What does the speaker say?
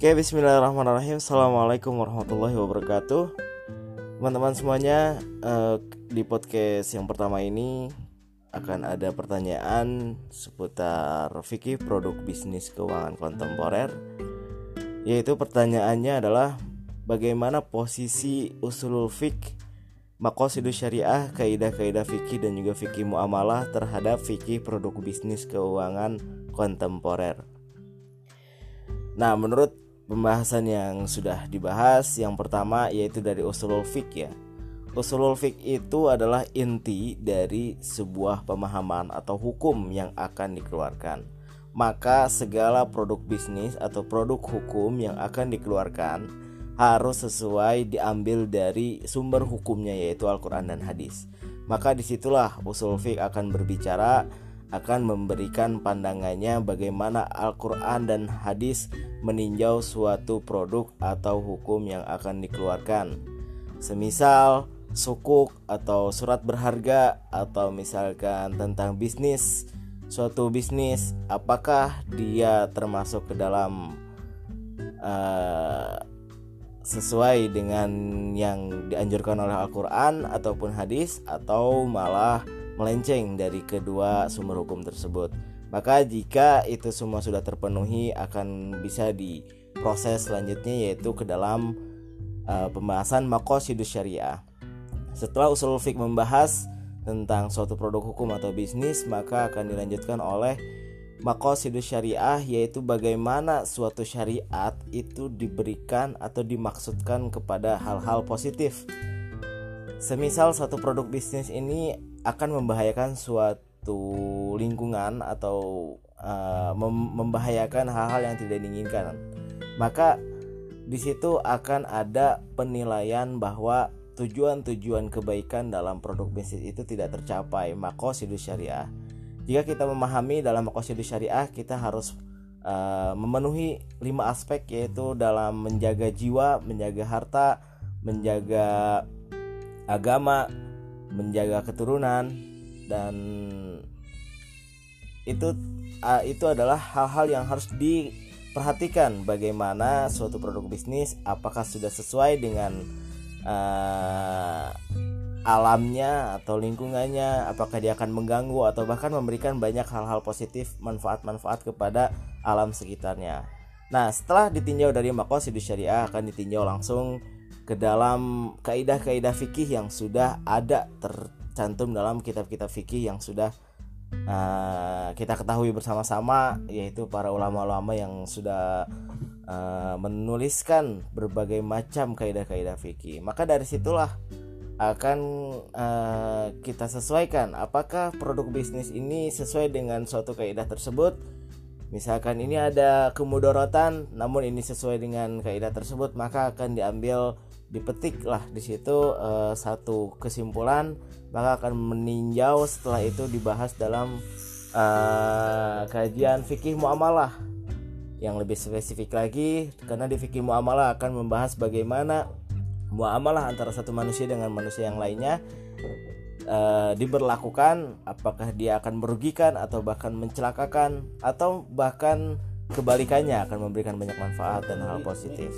Oke, bismillahirrahmanirrahim. Assalamualaikum warahmatullahi wabarakatuh. Teman-teman semuanya, eh, di podcast yang pertama ini akan ada pertanyaan seputar fikih produk bisnis keuangan kontemporer. Yaitu pertanyaannya adalah bagaimana posisi usulul fik makosidus syariah, kaidah-kaidah fikih dan juga fikih muamalah terhadap fikih produk bisnis keuangan kontemporer. Nah, menurut pembahasan yang sudah dibahas. Yang pertama yaitu dari usulul fiqh ya. Usulul fiqh itu adalah inti dari sebuah pemahaman atau hukum yang akan dikeluarkan. Maka segala produk bisnis atau produk hukum yang akan dikeluarkan harus sesuai diambil dari sumber hukumnya yaitu Al-Quran dan hadis. Maka di situlah usul fiqh akan berbicara akan memberikan pandangannya bagaimana Al-Quran dan hadis meninjau suatu produk atau hukum yang akan dikeluarkan. Semisal sukuk atau surat berharga atau misalkan tentang bisnis suatu bisnis apakah dia termasuk ke dalam uh, sesuai dengan yang dianjurkan oleh Al-Quran ataupun hadis atau malah melenceng dari kedua sumber hukum tersebut. Maka jika itu semua sudah terpenuhi akan bisa diproses selanjutnya yaitu ke dalam uh, pembahasan makosidus syariah. Setelah usul fik membahas tentang suatu produk hukum atau bisnis maka akan dilanjutkan oleh makosidus syariah yaitu bagaimana suatu syariat itu diberikan atau dimaksudkan kepada hal-hal positif. Semisal satu produk bisnis ini akan membahayakan suatu lingkungan atau uh, mem membahayakan hal-hal yang tidak diinginkan. Maka di situ akan ada penilaian bahwa tujuan-tujuan kebaikan dalam produk bisnis itu tidak tercapai makosidus syariah. Jika kita memahami dalam makosidus syariah kita harus uh, memenuhi lima aspek yaitu dalam menjaga jiwa, menjaga harta, menjaga agama, menjaga keturunan dan itu itu adalah hal-hal yang harus diperhatikan bagaimana suatu produk bisnis apakah sudah sesuai dengan uh, alamnya atau lingkungannya apakah dia akan mengganggu atau bahkan memberikan banyak hal-hal positif manfaat-manfaat kepada alam sekitarnya. Nah, setelah ditinjau dari makosidus syariah akan ditinjau langsung ke dalam kaidah-kaidah fikih yang sudah ada tercantum dalam kitab-kitab fikih yang sudah uh, kita ketahui bersama-sama yaitu para ulama-ulama yang sudah uh, menuliskan berbagai macam kaidah-kaidah fikih. Maka dari situlah akan uh, kita sesuaikan apakah produk bisnis ini sesuai dengan suatu kaidah tersebut. Misalkan ini ada kemudorotan namun ini sesuai dengan kaidah tersebut maka akan diambil dipetiklah di situ uh, satu kesimpulan maka akan meninjau setelah itu dibahas dalam uh, kajian fikih muamalah yang lebih spesifik lagi karena di fikih muamalah akan membahas bagaimana muamalah antara satu manusia dengan manusia yang lainnya uh, diberlakukan apakah dia akan merugikan atau bahkan mencelakakan atau bahkan kebalikannya akan memberikan banyak manfaat dan hal positif.